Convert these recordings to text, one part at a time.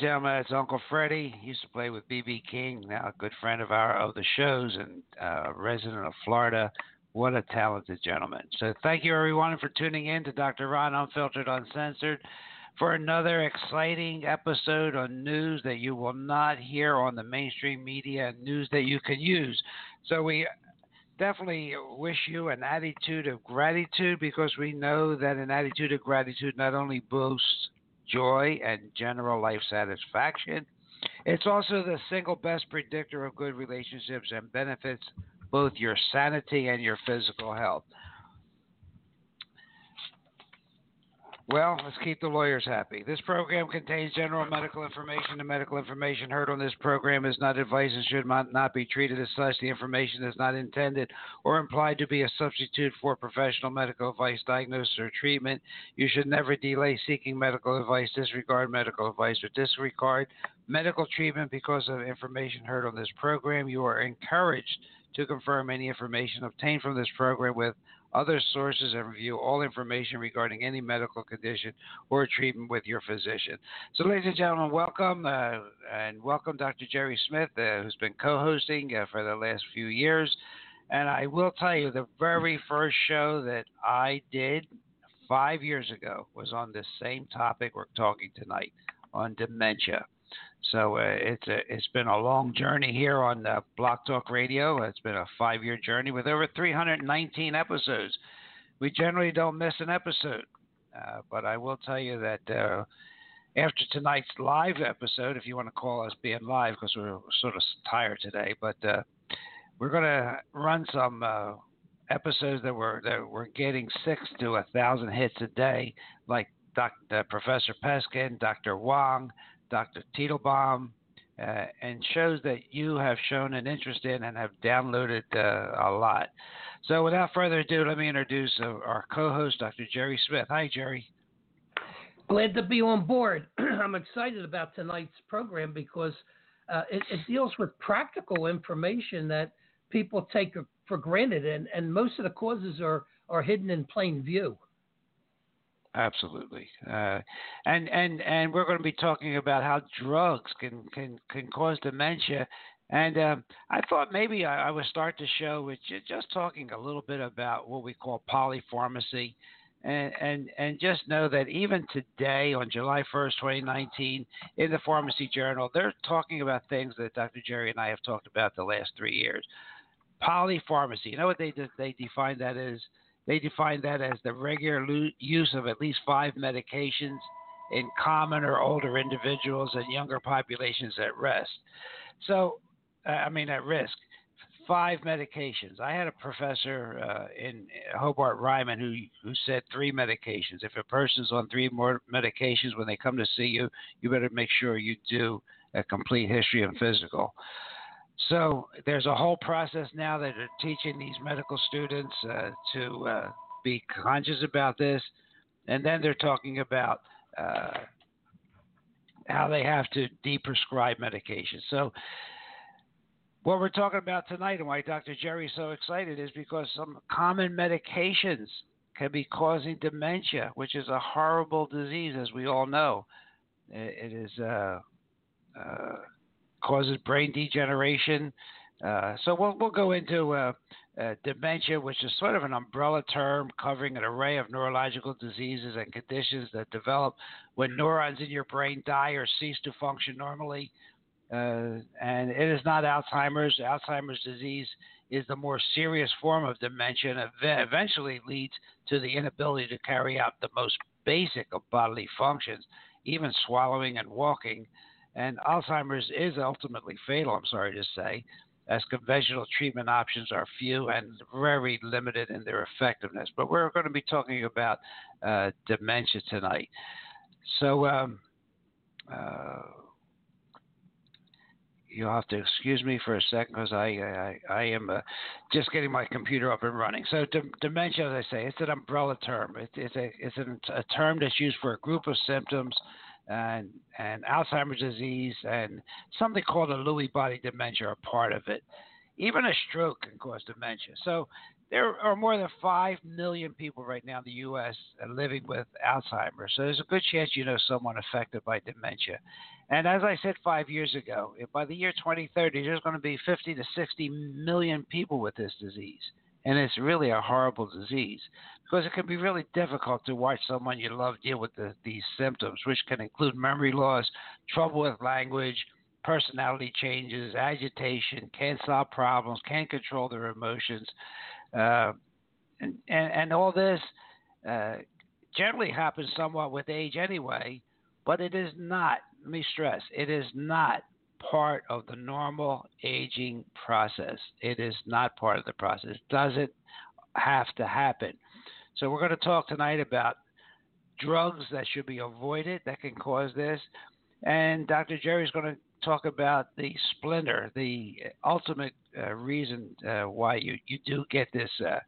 gentlemen, it's Uncle Freddie. Used to play with BB King, now a good friend of our of the shows and uh, resident of Florida. What a talented gentleman. So thank you everyone for tuning in to Dr. Ron Unfiltered Uncensored for another exciting episode on news that you will not hear on the mainstream media and news that you can use. So we definitely wish you an attitude of gratitude because we know that an attitude of gratitude not only boosts joy and general life satisfaction, it's also the single best predictor of good relationships and benefits both your sanity and your physical health. Well, let's keep the lawyers happy. This program contains general medical information. The medical information heard on this program is not advice and should not, not be treated as such. The information is not intended or implied to be a substitute for professional medical advice, diagnosis, or treatment. You should never delay seeking medical advice, disregard medical advice, or disregard medical treatment because of information heard on this program. You are encouraged to confirm any information obtained from this program with other sources and review all information regarding any medical condition or treatment with your physician. So, ladies and gentlemen, welcome uh, and welcome Dr. Jerry Smith, uh, who's been co hosting uh, for the last few years. And I will tell you, the very first show that I did five years ago was on the same topic we're talking tonight on dementia. So uh, it's a, it's been a long journey here on uh, Blog Talk Radio. It's been a five year journey with over 319 episodes. We generally don't miss an episode, uh, but I will tell you that uh, after tonight's live episode, if you want to call us being live, because we're sort of tired today, but uh, we're going to run some uh, episodes that were that we're getting six to a thousand hits a day, like Dr. Professor Peskin, Dr. Wong. Dr. Teitelbaum, uh, and shows that you have shown an interest in and have downloaded uh, a lot. So, without further ado, let me introduce our co host, Dr. Jerry Smith. Hi, Jerry. Glad to be on board. I'm excited about tonight's program because uh, it, it, deals with practical information that people take for granted, and, and most of the causes are, are hidden in plain view. Absolutely, uh, and and and we're going to be talking about how drugs can can can cause dementia. And um, I thought maybe I, I, would start the show with just talking a little bit about what we call polypharmacy, and and and just know that even today on July 1st, 2019, in the Pharmacy Journal, they're talking about things that Dr. Jerry and I have talked about the last three years. Polypharmacy. You know what they they define that as? They define that as the regular use of at least five medications in common or older individuals and younger populations at rest. So, uh, I mean, at risk. Five medications. I had a professor uh, in Hobart Ryman who who said three medications. If a person's on three more medications when they come to see you, you better make sure you do a complete history and physical. So there's a whole process now that are teaching these medical students uh, to uh, be conscious about this. and then they're talking about uh, how they have to deprescribe medication. So, what we're talking about tonight and why Dr. Jerry's so excited is because some common medications can be causing dementia, which is a horrible disease, as we all know. It is uh, uh, causes brain degeneration. Uh, so we'll we'll go into uh, uh, dementia, which is sort of an umbrella term covering an array of neurological diseases and conditions that develop when neurons in your brain die or cease to function normally. Uh, and it is not Alzheimer's. Alzheimer's disease is the more serious form of dementia and eventually leads to the inability to carry out the most basic of bodily functions, even swallowing and walking. And Alzheimer's is ultimately fatal, I'm sorry to say, as conventional treatment options are few and very limited in their effectiveness. But we're going to be talking about uh, dementia tonight. So, um, uh, you'll have to excuse me for a second because I, I, I am uh, just getting my computer up and running. So dementia, as I say, it's an umbrella term. It, it's a it's an, a term that's used for a group of symptoms, and and Alzheimer's disease and something called a Lewy body dementia are part of it. Even a stroke can cause dementia. So there are more than 5 million people right now in the U.S. living with Alzheimer's. So there's a good chance you know someone affected by dementia. And as I said five years ago, by the year 2030, there's going to be 50 to 60 million people with this disease. And it's really a horrible disease because it can be really difficult to watch someone you love deal with the, these symptoms, which can include memory loss, trouble with language, personality changes, agitation, can't solve problems, can't control their emotions. Uh, and, and, and, all this uh, generally happens somewhat with age anyway, but it is not let me stress, it is not part of the normal aging process. It is not part of the process. It doesn't have to happen. So we're going to talk tonight about drugs that should be avoided that can cause this. And Dr. Jerry is going to talk about the splinter, the ultimate uh, reason uh, why you, you do get this uh,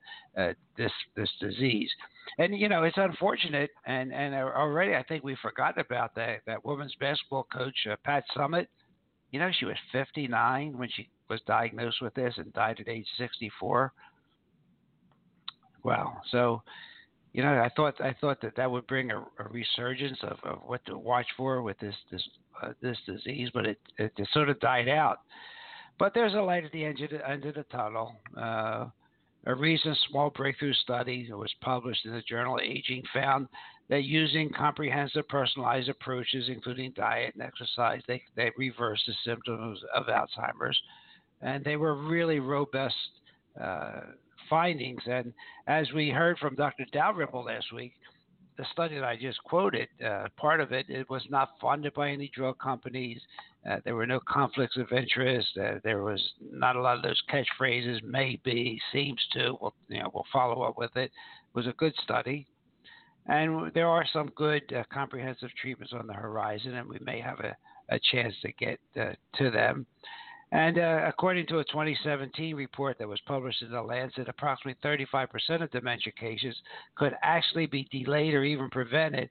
uh this this disease. And you know it's unfortunate, and and already I think we forgot about that that women's basketball coach uh, Pat Summitt. You know she was 59 when she was diagnosed with this and died at age 64. Wow. So you know, I thought I thought that that would bring a, a resurgence of, of, what to watch for with this this uh, this disease, but it, it, it sort of died out. But there's a light at the end of the, end of the tunnel. Uh, a recent small breakthrough study that was published in the journal Aging found that using comprehensive personalized approaches, including diet and exercise, they, they reversed the symptoms of Alzheimer's. And they were really robust uh, findings. And as we heard from Dr. Dalrymple last week, the study that I just quoted, uh, part of it, it was not funded by any drug companies. Uh, there were no conflicts of interest. Uh, there was not a lot of those catchphrases. Maybe, seems to. We'll, you know, we'll follow up with it. It was a good study, and there are some good uh, comprehensive treatments on the horizon, and we may have a, a chance to get uh, to them. And uh, according to a 2017 report that was published in The Lancet, approximately 35% of dementia cases could actually be delayed or even prevented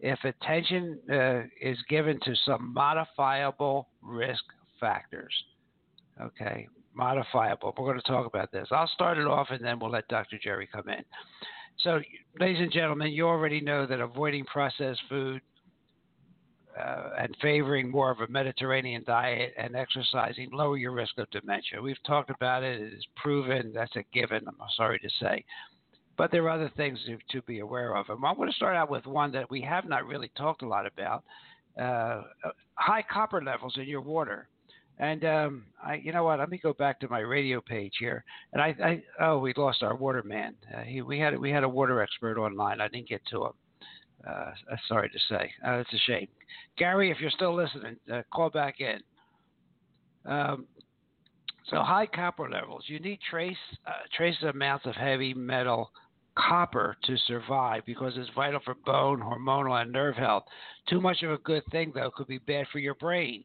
if attention uh, is given to some modifiable risk factors. Okay, modifiable. We're going to talk about this. I'll start it off and then we'll let Dr. Jerry come in. So, ladies and gentlemen, you already know that avoiding processed food, uh, and favoring more of a Mediterranean diet and exercising lower your risk of dementia. We've talked about it. It is proven. That's a given. I'm sorry to say. But there are other things to, to be aware of. And I want to start out with one that we have not really talked a lot about uh, high copper levels in your water. And um, I, you know what? Let me go back to my radio page here. And I, I oh, we lost our water man. Uh, he, we had we had a water expert online. I didn't get to him. Uh, sorry to say, uh, it's a shame. Gary, if you're still listening, uh, call back in. Um, so high copper levels. You need trace uh, trace amounts of heavy metal copper to survive because it's vital for bone, hormonal, and nerve health. Too much of a good thing, though, could be bad for your brain.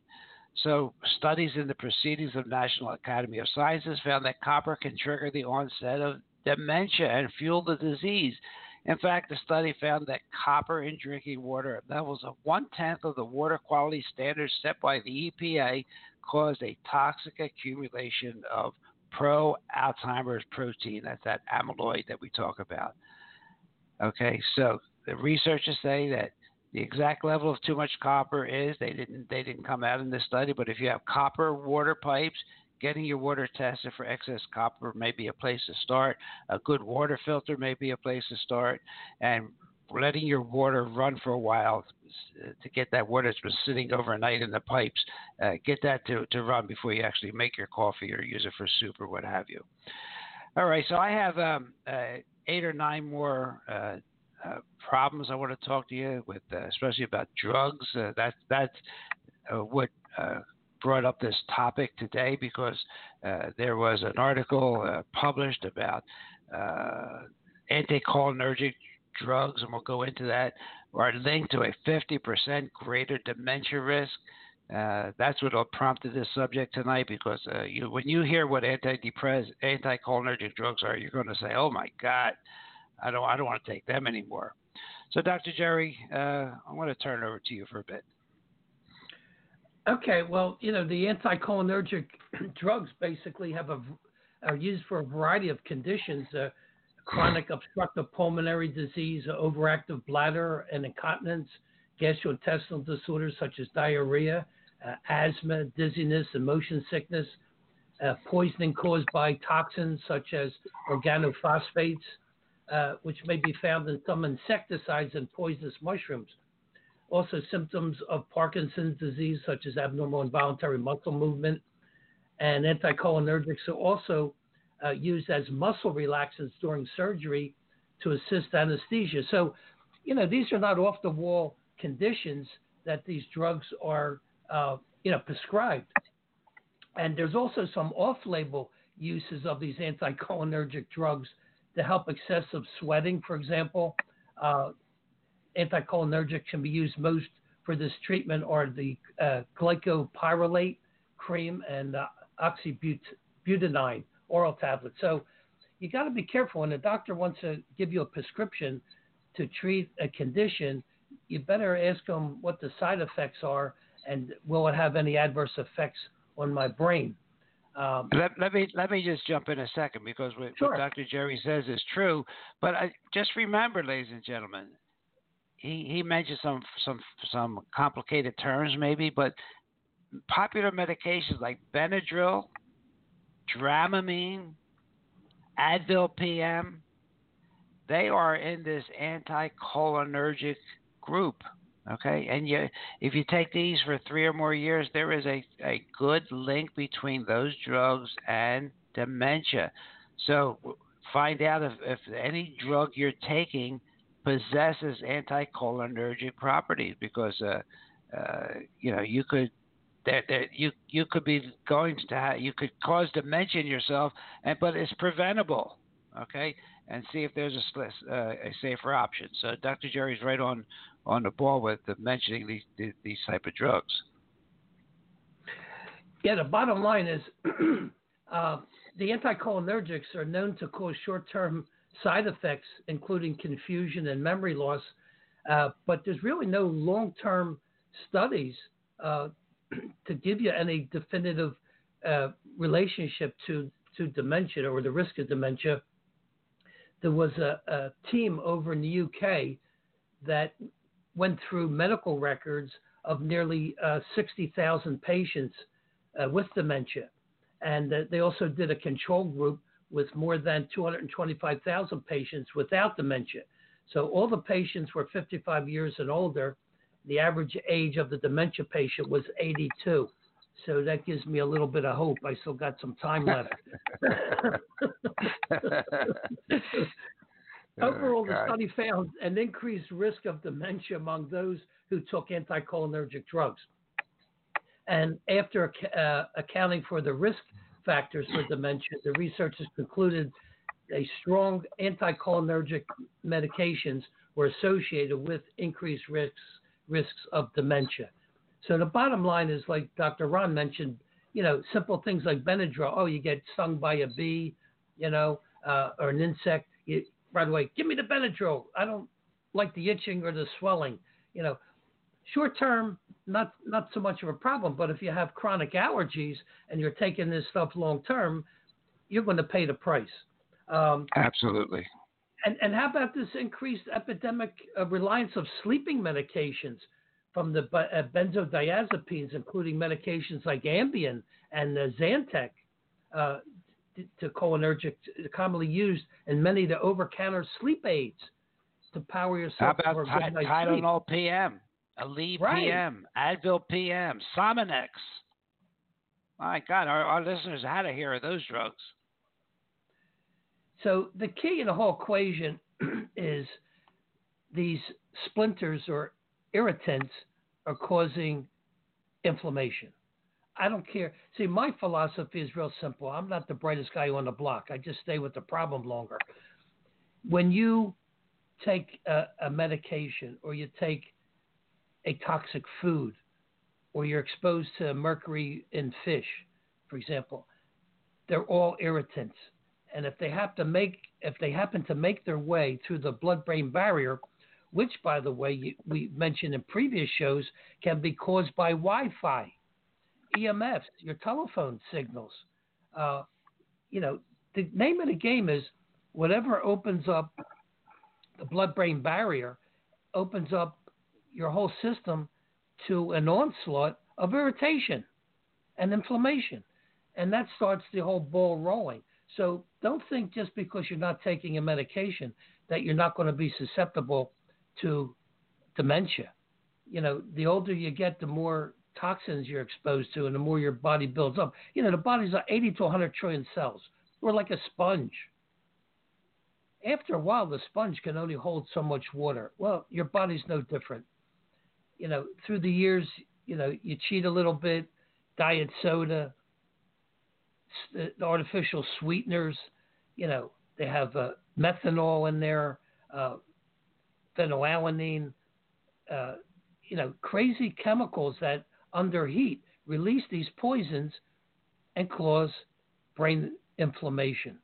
So, studies in the Proceedings of National Academy of Sciences found that copper can trigger the onset of dementia and fuel the disease In fact, the study found that copper in drinking water at levels of one tenth of the water quality standards set by the EPA caused a toxic accumulation of pro Alzheimer's protein. That's that amyloid that we talk about. Okay, so the researchers say that the exact level of too much copper is they didn't they didn't come out in this study, but if you have copper water pipes, getting your water tested for excess copper may be a place to start. A good water filter may be a place to start, and letting your water run for a while to get that water that's been sitting overnight in the pipes, uh, get that to, to run before you actually make your coffee or use it for soup or what have you. All right, so I have um, uh, eight or nine more uh, uh, problems I want to talk to you with, uh, especially about drugs. Uh, that that's uh, what uh, brought up this topic today because there was an article published about anticholinergic drugs, and we'll go into that, are linked to a 50% greater dementia risk. Uh, that's what prompted this subject tonight because uh, you, when you hear what antidepressant, anticholinergic drugs are, you're going to say, "Oh my God, I don't, I don't want to take them anymore." So, Dr. Jerry, uh, I'm going to turn it over to you for a bit. Okay, well, you know, the anticholinergic drugs basically have a are used for a variety of conditions: uh, chronic obstructive pulmonary disease, overactive bladder and incontinence, gastrointestinal disorders such as diarrhea, uh, asthma, dizziness, and motion sickness, uh, poisoning caused by toxins such as organophosphates, uh, which may be found in some insecticides and poisonous mushrooms. Also, symptoms of Parkinson's disease, such as abnormal involuntary muscle movement, and anticholinergics are also uh, used as muscle relaxants during surgery to assist anesthesia. So, you know, these are not off the wall conditions that these drugs are, uh, you know, prescribed. And there's also some off label uses of these anticholinergic drugs to help excessive sweating, for example. Uh, anticholinergic can be used most for this treatment are the uh, glycopyrrolate cream and uh, oral tablets. So you got to be careful when a doctor wants to give you a prescription to treat a condition. You better ask them what the side effects are and will it have any adverse effects on my brain. Um, let, let, me let me just jump in a second because what, sure. what Dr. Jerry says is true. But I, just remember, ladies and gentlemen, he, he mentioned some some some complicated terms maybe, but popular medications like Benadryl, Dramamine, Advil PM, they are in this anticholinergic group. Okay, and you, if you take these for three or more years, there is a, a good link between those drugs and dementia. So find out if, if any drug you're taking possesses anticholinergic properties because uh, uh, you know you could that, that you you could be going to have, you could cause dementia in yourself, and but it's preventable. Okay, and see if there's a, uh, a safer option. So Dr. Jerry's right on on the ball with the mentioning these, these these type of drugs. Yeah, the bottom line is uh, the anticholinergics are known to cause short-term side effects, including confusion and memory loss, uh, but there's really no long-term studies uh, to give you any definitive uh, relationship to, to dementia or the risk of dementia, there was a, a team over in the UK that went through medical records of nearly uh, 60,000 patients uh, with dementia. And uh, they also did a control group with more than 225,000 patients without dementia. So all the patients were 55 years and older, the average age of the dementia patient was 82. So that gives me a little bit of hope. I still got some time left. Overall, the study found an increased risk of dementia among those who took anticholinergic drugs. And after uh, accounting for the risk factors for dementia, the researchers concluded a strong anticholinergic medications were associated with increased risks risks of dementia. So the bottom line is, like Dr. Ron mentioned, you know, simple things like Benadryl. Oh, you get stung by a bee, you know, uh, or an insect. You, right away. Give me the Benadryl. I don't like the itching or the swelling. You know, short term, not not so much of a problem. But if you have chronic allergies and you're taking this stuff long term, you're going to pay the price. Um, Absolutely. And and how about this increased epidemic reliance of sleeping medications from the uh, benzodiazepines, including medications like Ambien and uh, Xanax, uh, to cholinergic, commonly used in many of the over-counter sleep aids to power yourself. How about for a good night's Tylenol sleep. PM, Aleve right. PM, Advil PM, Sominex? My God, our, our listeners had to hear of those drugs. So the key in the whole equation is these splinters or irritants are causing inflammation. I don't care. See, my philosophy is real simple. I'm not the brightest guy on the block. I just stay with the problem longer. When you take a, a medication or you take a toxic food or you're exposed to mercury in fish, for example, they're all irritants. And if they have to make, if they happen to make their way through the blood-brain barrier, which, by the way, we mentioned in previous shows, can be caused by Wi-Fi, EMFs, your telephone signals. Uh, you know, the name of the game is whatever opens up the blood-brain barrier opens up your whole system to an onslaught of irritation and inflammation, and that starts the whole ball rolling. So don't think just because you're not taking a medication that you're not going to be susceptible to dementia. You know, the older you get, the more toxins you're exposed to and the more your body builds up. You know, the body's 80 to 100 trillion cells. We're like a sponge. After a while, the sponge can only hold so much water. Well, your body's no different. You know, through the years, you know, you cheat a little bit, diet soda, the artificial sweeteners. You know, they have uh, methanol in there, uh, phenylalanine, uh, you know, crazy chemicals that under heat release these poisons and cause brain inflammation.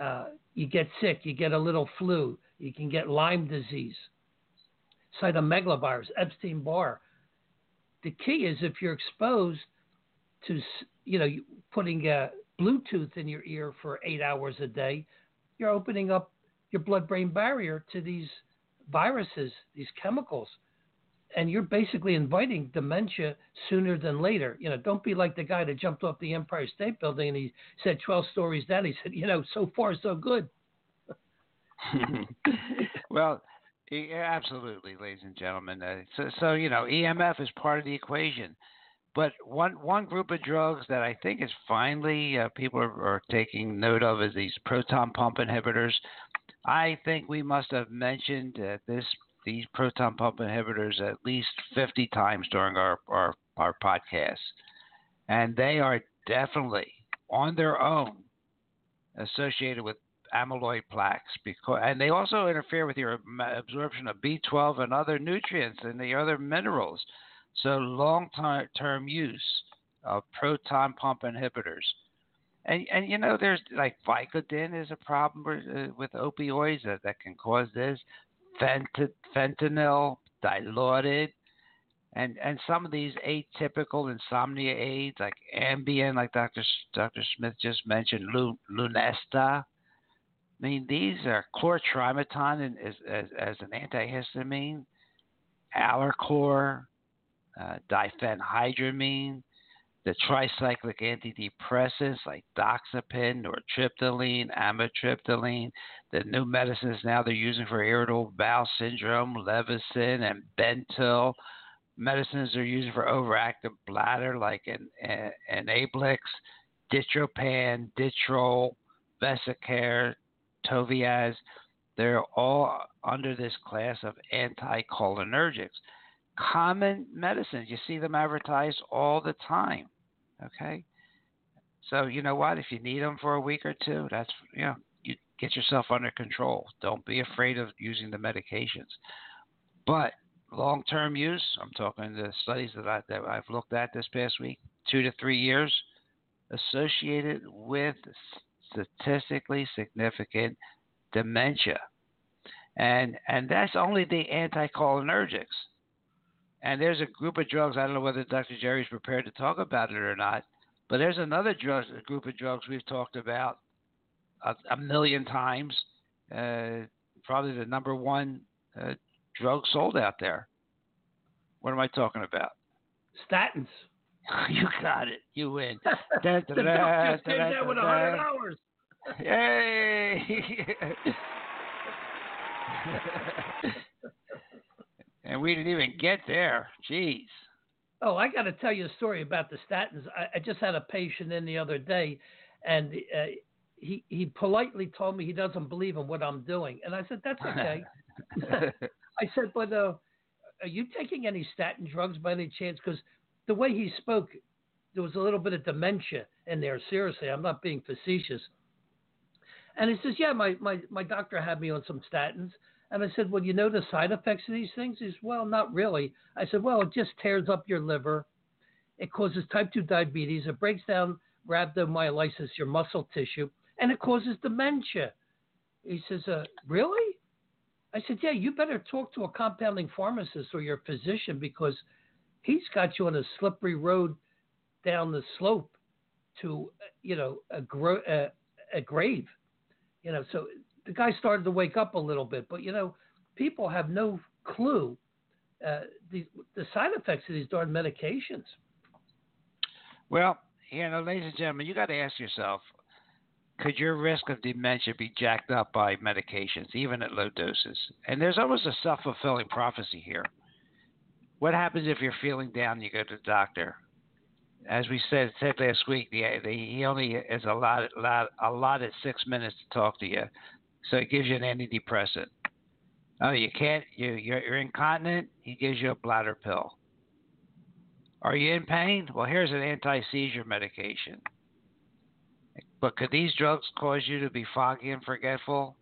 Uh, you get sick, you get a little flu, you can get Lyme disease, cytomegalovirus, Epstein Barr. The key is if you're exposed to, you know, putting a Bluetooth in your ear for eight hours a day, you're opening up your blood brain barrier to these viruses, these chemicals. And you're basically inviting dementia sooner than later. You know, don't be like the guy that jumped off the Empire State Building and he said 12 stories down. He said, you know, so far so good. well, absolutely, ladies and gentlemen. Uh, so, so, you know, EMF is part of the equation. But one one group of drugs that I think is finally uh, people are, are, taking note of is these proton pump inhibitors. I think we must have mentioned uh, this these proton pump inhibitors at least 50 times during our, our, our podcast. And they are definitely on their own associated with amyloid plaques because and they also interfere with your absorption of B12 and other nutrients and the other minerals. So long term use of proton pump inhibitors. And and you know there's like Vicodin is a problem with, uh, opioids that, that can cause this. Fent- fentanyl, dilaudid, and and some of these atypical insomnia aids like Ambien, like Dr. Dr. Smith just mentioned, Lunesta. I mean, these are chlortrimeton as, as, as an antihistamine, Aller-Chlor, uh, diphenhydramine, the tricyclic antidepressants like doxepin, nortriptyline, amitriptyline, the new medicines now they're using for irritable bowel syndrome, Levsin and Bentyl. Medicines they're using for overactive bladder like an, an, Enablex, Ditropan, Detrol, Vesicare, Toviaz. They're all under this class of anticholinergics common medicines. You see them advertised all the time. Okay. So you know what? If you need them for a week or two, that's you know you get yourself under control. Don't be afraid of using the medications. But long-term use, I'm talking the studies that, I, that I've looked at this past week, two to three years, associated with statistically significant dementia and and that's only the anticholinergics. And there's a group of drugs. I don't know whether Dr. Jerry's prepared to talk about it or not, but there's another drug, a group of drugs we've talked about a, a million times. Uh, probably the number one uh, drug sold out there. What am I talking about? Statins. you got it. You win. the doctor came down with a hundred dollars. Yay! and we didn't even get there. Jeez. Oh, I got to tell you a story about the statins. I, I just had a patient in the other day, and uh, he he politely told me he doesn't believe in what I'm doing, and I said that's okay. I said, but uh, are you taking any statin drugs by any chance? Because the way he spoke, there was a little bit of dementia in there. Seriously, I'm not being facetious. And he says, yeah, my, my, my doctor had me on some statins. And I said, well, you know the side effects of these things? He says, well, not really. I said, well, it just tears up your liver. It causes type 2 diabetes. It breaks down rhabdomyolysis, your muscle tissue, and it causes dementia. He says, uh, really? I said, yeah, you better talk to a compounding pharmacist or your physician because he's got you on a slippery road down the slope to, you know, a, gro- a, a grave. You know, so the guy started to wake up a little bit, but you know, people have no clue uh, the the side effects of these darn medications. Well, you know, ladies and gentlemen, you got to ask yourself: Could your risk of dementia be jacked up by medications, even at low doses? And there's almost a self-fulfilling prophecy here. What happens if you're feeling down and you go to the doctor? as we said said last week, the, the, he only is allotted, allotted allotted six minutes to talk to you, so it gives you an antidepressant. Oh, you can't. You you're, you're incontinent. He gives you a bladder pill. Are you in pain? Well, here's an anti-seizure medication. But could these drugs cause you to be foggy and forgetful?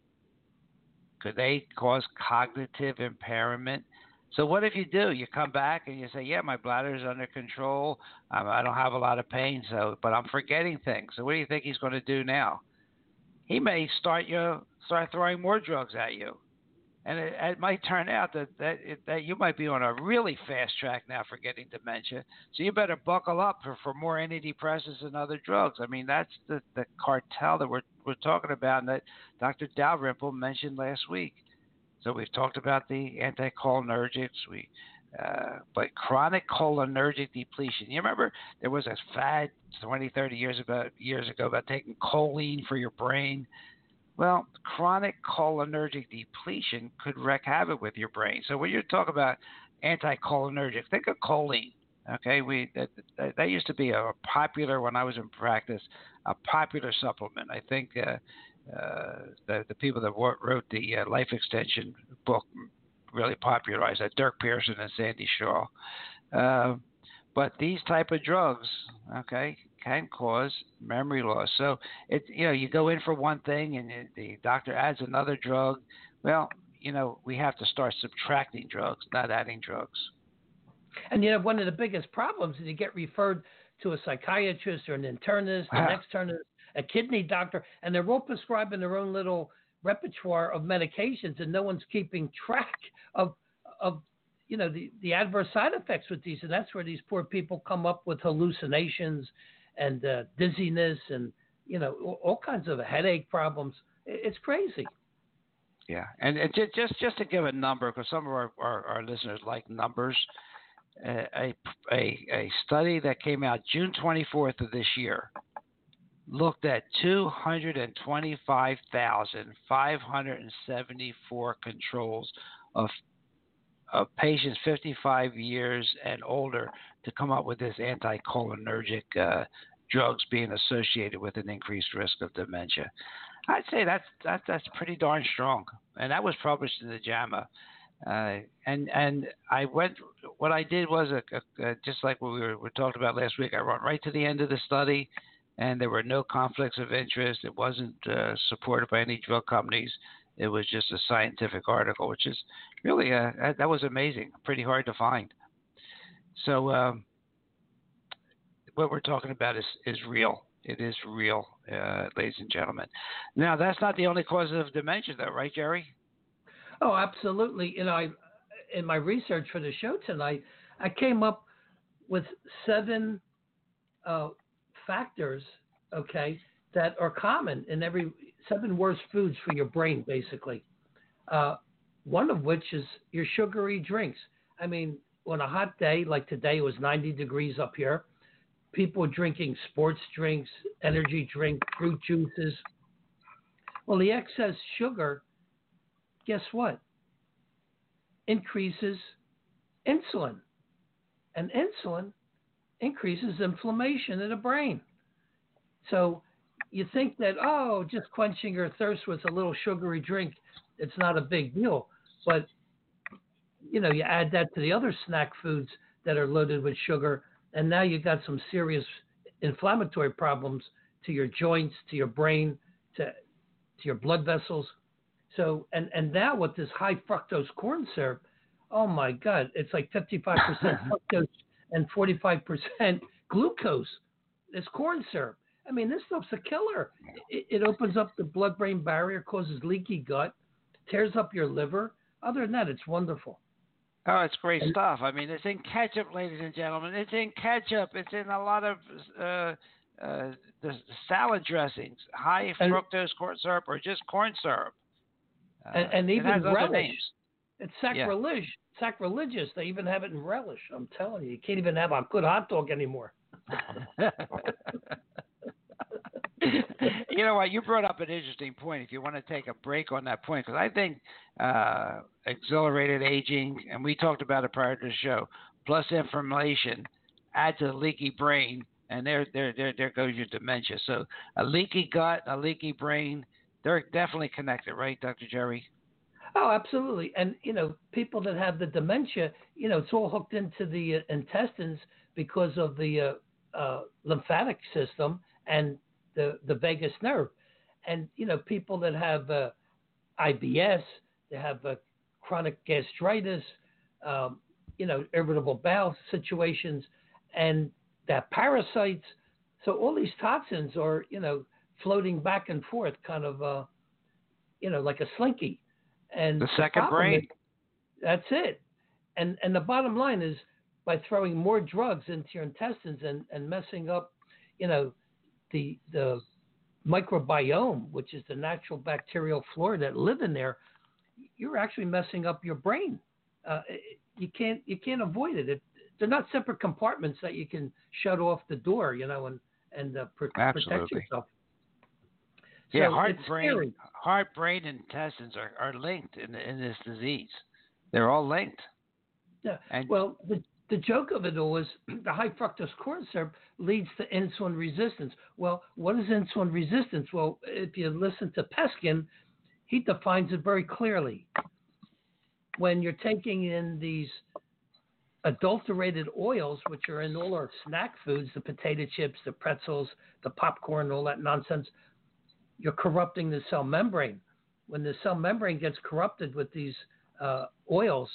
Could they cause cognitive impairment? So what if you do? You come back and you say, "Yeah, my bladder is under control. Um, I don't have a lot of pain, so but I'm forgetting things." So what do you think he's going to do now? He may start you start throwing more drugs at you, and it, it might turn out that that it, that you might be on a really fast track now for getting dementia. So you better buckle up for, for more antidepressants and other drugs. I mean, that's the the cartel that we're we're talking about, and that Dr. Dalrymple mentioned last week. So we've talked about the anticholinergics. We, uh, but chronic cholinergic depletion. You remember there was a fad 20, 30 years about years ago about taking choline for your brain. Well, chronic cholinergic depletion could wreak havoc with your brain. So when you talk about anticholinergic, think of choline. Okay, we that, that, that used to be a popular when I was in practice, a popular supplement. I think uh, uh, the, the people that wrote the uh, life extension book really popularized that, Dirk Pearson and Sandy Shaw. Uh, but these type of drugs, okay, can cause memory loss. So it, you know, you go in for one thing and it, the doctor adds another drug. Well, you know, we have to start subtracting drugs, not adding drugs. And you know, one of the biggest problems is you get referred to a psychiatrist or an internist, an externist, a kidney doctor, and they're all prescribing their own little repertoire of medications, and no one's keeping track of of you know the, the adverse side effects with these, and that's where these poor people come up with hallucinations and uh, dizziness and you know all, kinds of headache problems. It's crazy. Yeah, and just just to give a number, because some of our, our, our, listeners like numbers, uh, a, a a study that came out June 24th of this year looked at 225,574 controls of, of patients 55 years and older to come up with this anticholinergic uh, drugs being associated with an increased risk of dementia. I'd say that's that's pretty darn strong, and that was published in the JAMA. Uh, and and I went. What I did was a, a, a, just like what we were, we talked about last week. I went right to the end of the study and there were no conflicts of interest. It wasn't uh, supported by any drug companies. It was just a scientific article, which is really uh, that was amazing, pretty hard to find. So um, what we're talking about is is real. It is real, uh, ladies and gentlemen. Now that's not the only cause of dementia, though, right, Jerry? Oh, absolutely. You know, I in my research for the show tonight, I came up with seven uh, factors, okay, that are common in every seven worst foods for your brain, basically. Uh, one of which is your sugary drinks. I mean, on a hot day like today, it was 90 degrees up here. People drinking sports drinks, energy drink, fruit juices. Well, the excess sugar, guess what? Increases insulin. And insulin increases inflammation in the brain. So you think that, oh, just quenching your thirst with a little sugary drink, it's not a big deal. But, you know, you add that to the other snack foods that are loaded with sugar, and now you've got some serious inflammatory problems to your joints, to your brain, to, to your blood vessels. So, and, and now with this high fructose corn syrup, oh my God, it's like 55% fructose and 45% glucose. It's corn syrup. I mean, this stuff's a killer. It, it opens up the blood brain barrier, causes leaky gut, tears up your liver. Other than that, it's wonderful. Oh, it's great stuff. I mean, it's in ketchup, ladies and gentlemen. It's in ketchup. It's in a lot of uh, uh, the salad dressings, high and, fructose corn syrup or just corn syrup. Uh, and, and, even relish. It's sacrilege. Yeah. Sacrilegious. They even have it in relish. I'm telling you, you can't even have a good hot dog anymore. you know what? You brought up an interesting point. If you want to take a break on that point, because I think uh, accelerated aging, and we talked about it prior to the show, plus inflammation, add to the leaky brain, and there, there, there, there goes your dementia. So a leaky gut, a leaky brain, they're definitely connected, right, Dr. Jerry? Oh, absolutely. And you know, people that have the dementia, you know, it's all hooked into the uh, intestines because of the uh, uh, lymphatic system and the the vagus nerve. And you know, people that have uh, IBS, they have uh, chronic gastritis, um, you know, irritable bowel situations, and that parasites. So all these toxins are, you know, floating back and forth, kind of, uh, you know, like a slinky. And the second the brain. Is, that's it. And and the bottom line is by throwing more drugs into your intestines and, and messing up, you know, the the microbiome, which is the natural bacterial flora that live in there, you're actually messing up your brain. Uh, you can't you can't avoid it. it. They're not separate compartments that you can shut off the door, you know, and and uh, pr- protect yourself. So yeah, heart, brain, scary. heart, brain, and intestines are, are linked in in this disease. They're all linked. Yeah. And well, the the joke of it all is the high fructose corn syrup leads to insulin resistance. Well, what is insulin resistance? Well, if you listen to Peskin, he defines it very clearly. When you're taking in these adulterated oils, which are in all our snack foods, the potato chips, the pretzels, the popcorn, all that nonsense, you're corrupting the cell membrane. When the cell membrane gets corrupted with these uh, oils,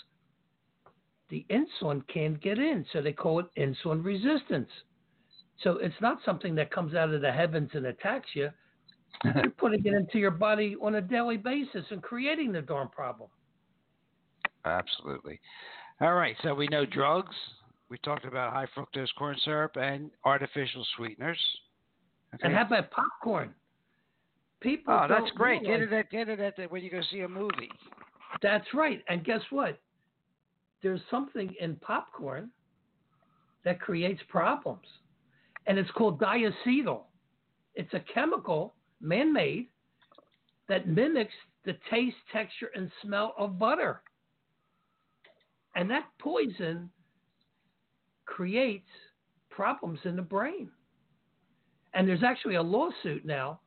the insulin can't get in. So they call it insulin resistance. So it's not something that comes out of the heavens and attacks you. You're putting it into your body on a daily basis and creating the darn problem. Absolutely. All right. So we know drugs. We talked about high fructose corn syrup and artificial sweeteners. Okay. And how about popcorn? People. Oh, that's great. Realize... Get it at get it at the, when you go see a movie. That's right. And guess what? There's something in popcorn that creates problems, and it's called diacetyl. It's a chemical, man made, that mimics the taste, texture, and smell of butter. And that poison creates problems in the brain. And there's actually a lawsuit now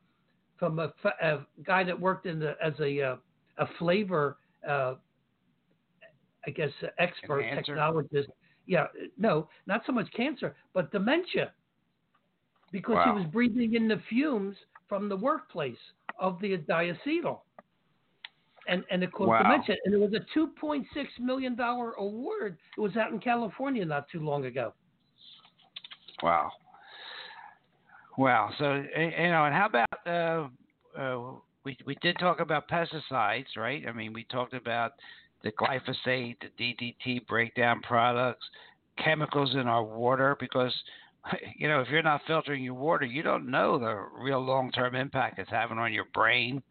from a, a guy that worked in the, as a, uh, a flavor uh, I guess, uh, expert technologist. Yeah, no, not so much cancer, but dementia, because wow. he was breathing in the fumes from the workplace of the diacetyl, and and it caused wow. dementia. And it was a two point six million dollar award. It was out in California not too long ago. Wow. Wow. So you know, and how about uh, uh, we we did talk about pesticides, right? I mean, we talked about the glyphosate, the DDT breakdown products, chemicals in our water because you know, if you're not filtering your water, you don't know the real long-term impact it's having on your brain.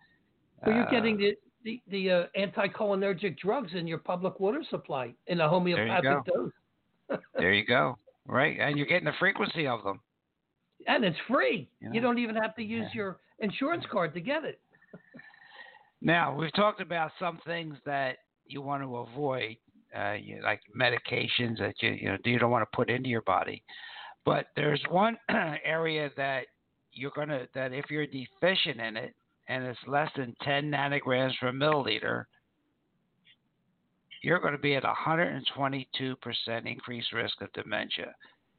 Well, you're uh, getting the the, the uh, anticholinergic drugs in your public water supply in a homeopathic dose. there you go. Right, and you're getting the frequency of them. And it's free. You, know? you don't even have to use yeah. your insurance card to get it. now we've talked about some things that you want to avoid, uh, you, like medications that you you know you don't want to put into your body. But there's one area that you're gonna that if you're deficient in it and it's less than 10 nanograms per milliliter, you're going to be at 122% increased risk of dementia.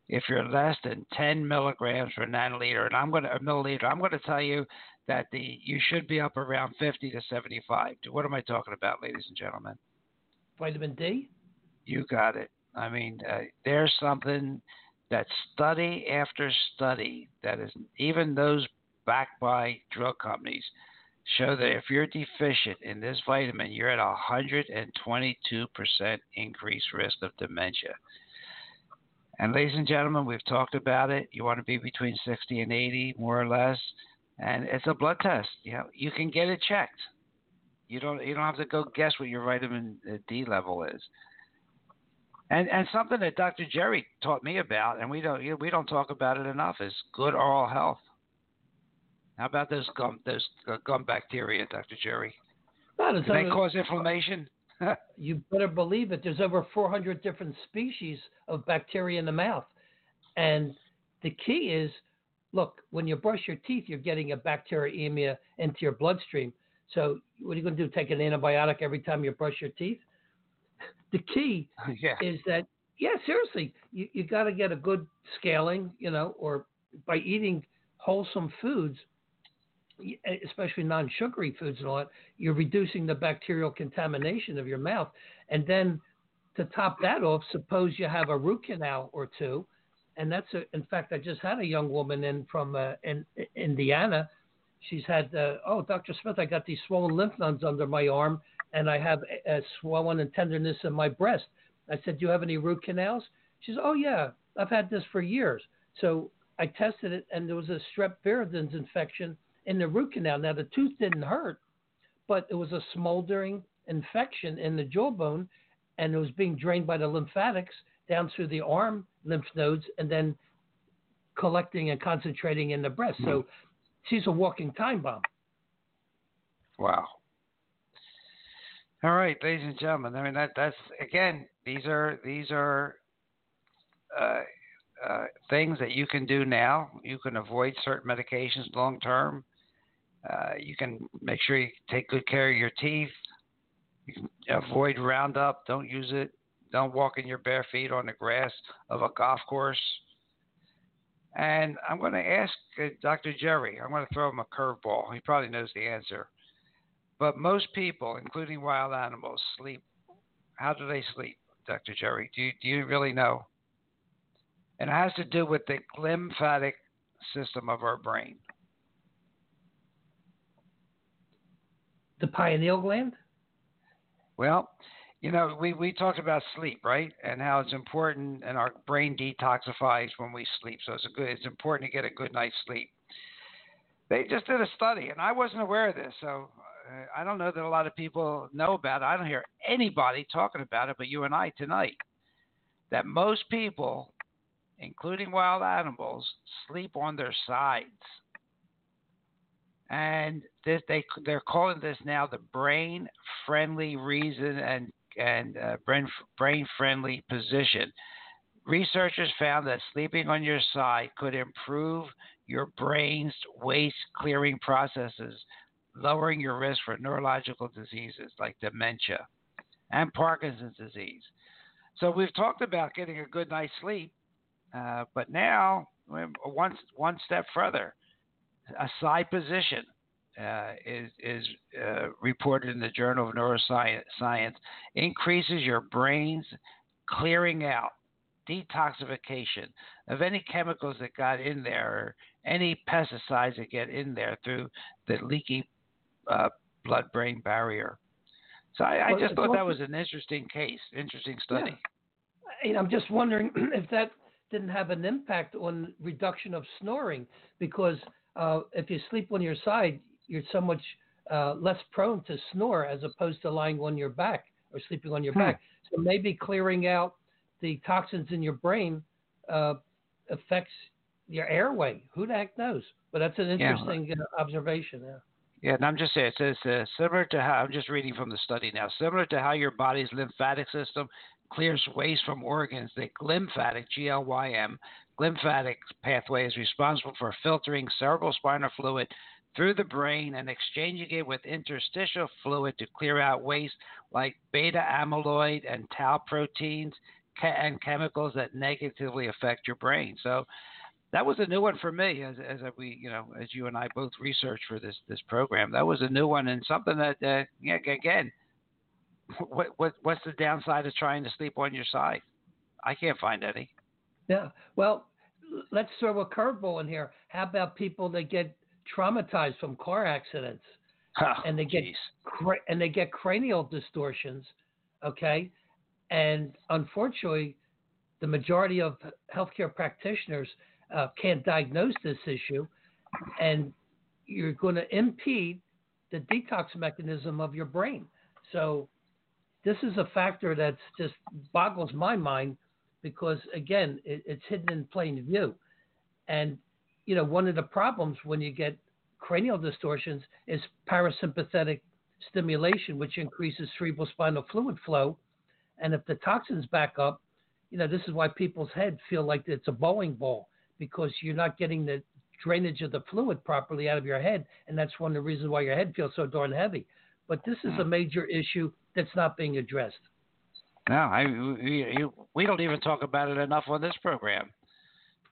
If you're less than 10 milligrams per nanoliter, and I'm going to a milliliter, I'm going to tell you that the you should be up around 50 to 75. What am I talking about, ladies and gentlemen? Vitamin D. You got it. I mean, uh, there's something that study after study that is even those backed by drug companies show that if you're deficient in this vitamin, you're at a 122% increased risk of dementia. And ladies and gentlemen, we've talked about it. You want to be between 60 and 80, more or less, and it's a blood test. You know, you can get it checked. You don't you don't have to go guess what your vitamin D level is. And and something that Dr. Jerry taught me about, and we don't you we don't talk about it enough, is good oral health. How about those gum those uh, gum bacteria, Dr. Jerry? That is they cause inflammation? you better believe it. There's over 400 different species of bacteria in the mouth, and the key is, look, when you brush your teeth, you're getting a bacteremia into your bloodstream. So what are you going to do? Take an antibiotic every time you brush your teeth? the key yeah. is that yeah, seriously, you you got to get a good scaling, you know, or by eating wholesome foods, especially non-sugary foods and all that, you're reducing the bacterial contamination of your mouth. And then to top that off, suppose you have a root canal or two, and that's a, in fact, I just had a young woman in from uh, in, in Indiana. She's had, uh, oh, Dr. Smith, I got these swollen lymph nodes under my arm, and I have a swelling and tenderness in my breast. I said, Do you have any root canals? She said, Oh, yeah, I've had this for years. So I tested it, and there was a strep viridans infection in the root canal. Now, the tooth didn't hurt, but it was a smoldering infection in the jawbone, and it was being drained by the lymphatics down through the arm lymph nodes and then collecting and concentrating in the breast. So she's a walking time bomb. Wow. All right, ladies and gentlemen. I mean that that's again these are these are uh, uh, things that you can do now. You can avoid certain medications long term. Uh, you can make sure you take good care of your teeth. You avoid Roundup. Don't use it. Don't walk in your bare feet on the grass of a golf course. And I'm going to ask uh, Dr. Jerry. I'm going to throw him a curveball. He probably knows the answer. But most people, including wild animals, sleep. How do they sleep, Dr. Jerry? Do you, do you really know? And it has to do with the lymphatic system of our brain. The pineal gland? Well, you know, we, we talked about sleep, right? And how it's important and our brain detoxifies when we sleep. So it's a good it's important to get a good night's sleep. They just did a study and I wasn't aware of this, so uh, I don't know that a lot of people know about it. I don't hear anybody talking about it, but you and I tonight. That most people, including wild animals, sleep on their sides, and this, they they're calling this now the brain-friendly reason and and uh, brain brain-friendly position. Researchers found that sleeping on your side could improve your brain's waste clearing processes lowering your risk for neurological diseases like dementia and Parkinson's disease. So we've talked about getting a good night's sleep, uh, but now one one step further, a side position uh, is is uh, reported in the Journal of Neuroscience. Science increases your brain's clearing out, detoxification of any chemicals that got in there, or any pesticides that get in there through the leaky uh, blood-brain barrier. So I, I just thought that was an interesting case, interesting study. And I'm just wondering if that didn't have an impact on reduction of snoring because uh, if you sleep on your side, you're so much uh, less prone to snore as opposed to lying on your back or sleeping on your Hmm. back. So maybe clearing out the toxins in your brain uh, affects your airway. Who the heck knows? But that's an interesting uh, observation. Yeah. Yeah, and I'm just saying, it says uh, similar to how I'm just reading from the study now. Similar to how your body's lymphatic system clears waste from organs, the glymphatic (G-L-Y-M) glymphatic pathway is responsible for filtering cerebral spinal fluid through the brain and exchanging it with interstitial fluid to clear out waste like beta amyloid and tau proteins and chemicals that negatively affect your brain. So that was a new one for me as as we you know as you and I both researched for this this program. That was a new one and something that uh, again, what what what's the downside of trying to sleep on your side? I can't find any. Yeah. Well, let's throw a curveball in here. How about people that get traumatized from car accidents Oh, and they get cra- and they get cranial distortions? Okay, and unfortunately, the majority of healthcare practitioners uh, can't diagnose this issue, and you're going to impede the detox mechanism of your brain. So, this is a factor that's just boggles my mind because again, it, it's hidden in plain view. And you know, one of the problems when you get cranial distortions is parasympathetic stimulation, which increases cerebral spinal fluid flow. And if the toxins back up, you know, this is why people's head feel like it's a bowling ball because you're not getting the drainage of the fluid properly out of your head, and that's one of the reasons why your head feels so darn heavy. But this is a mm. major issue that's not being addressed. No, I we, we don't even talk about it enough on this program.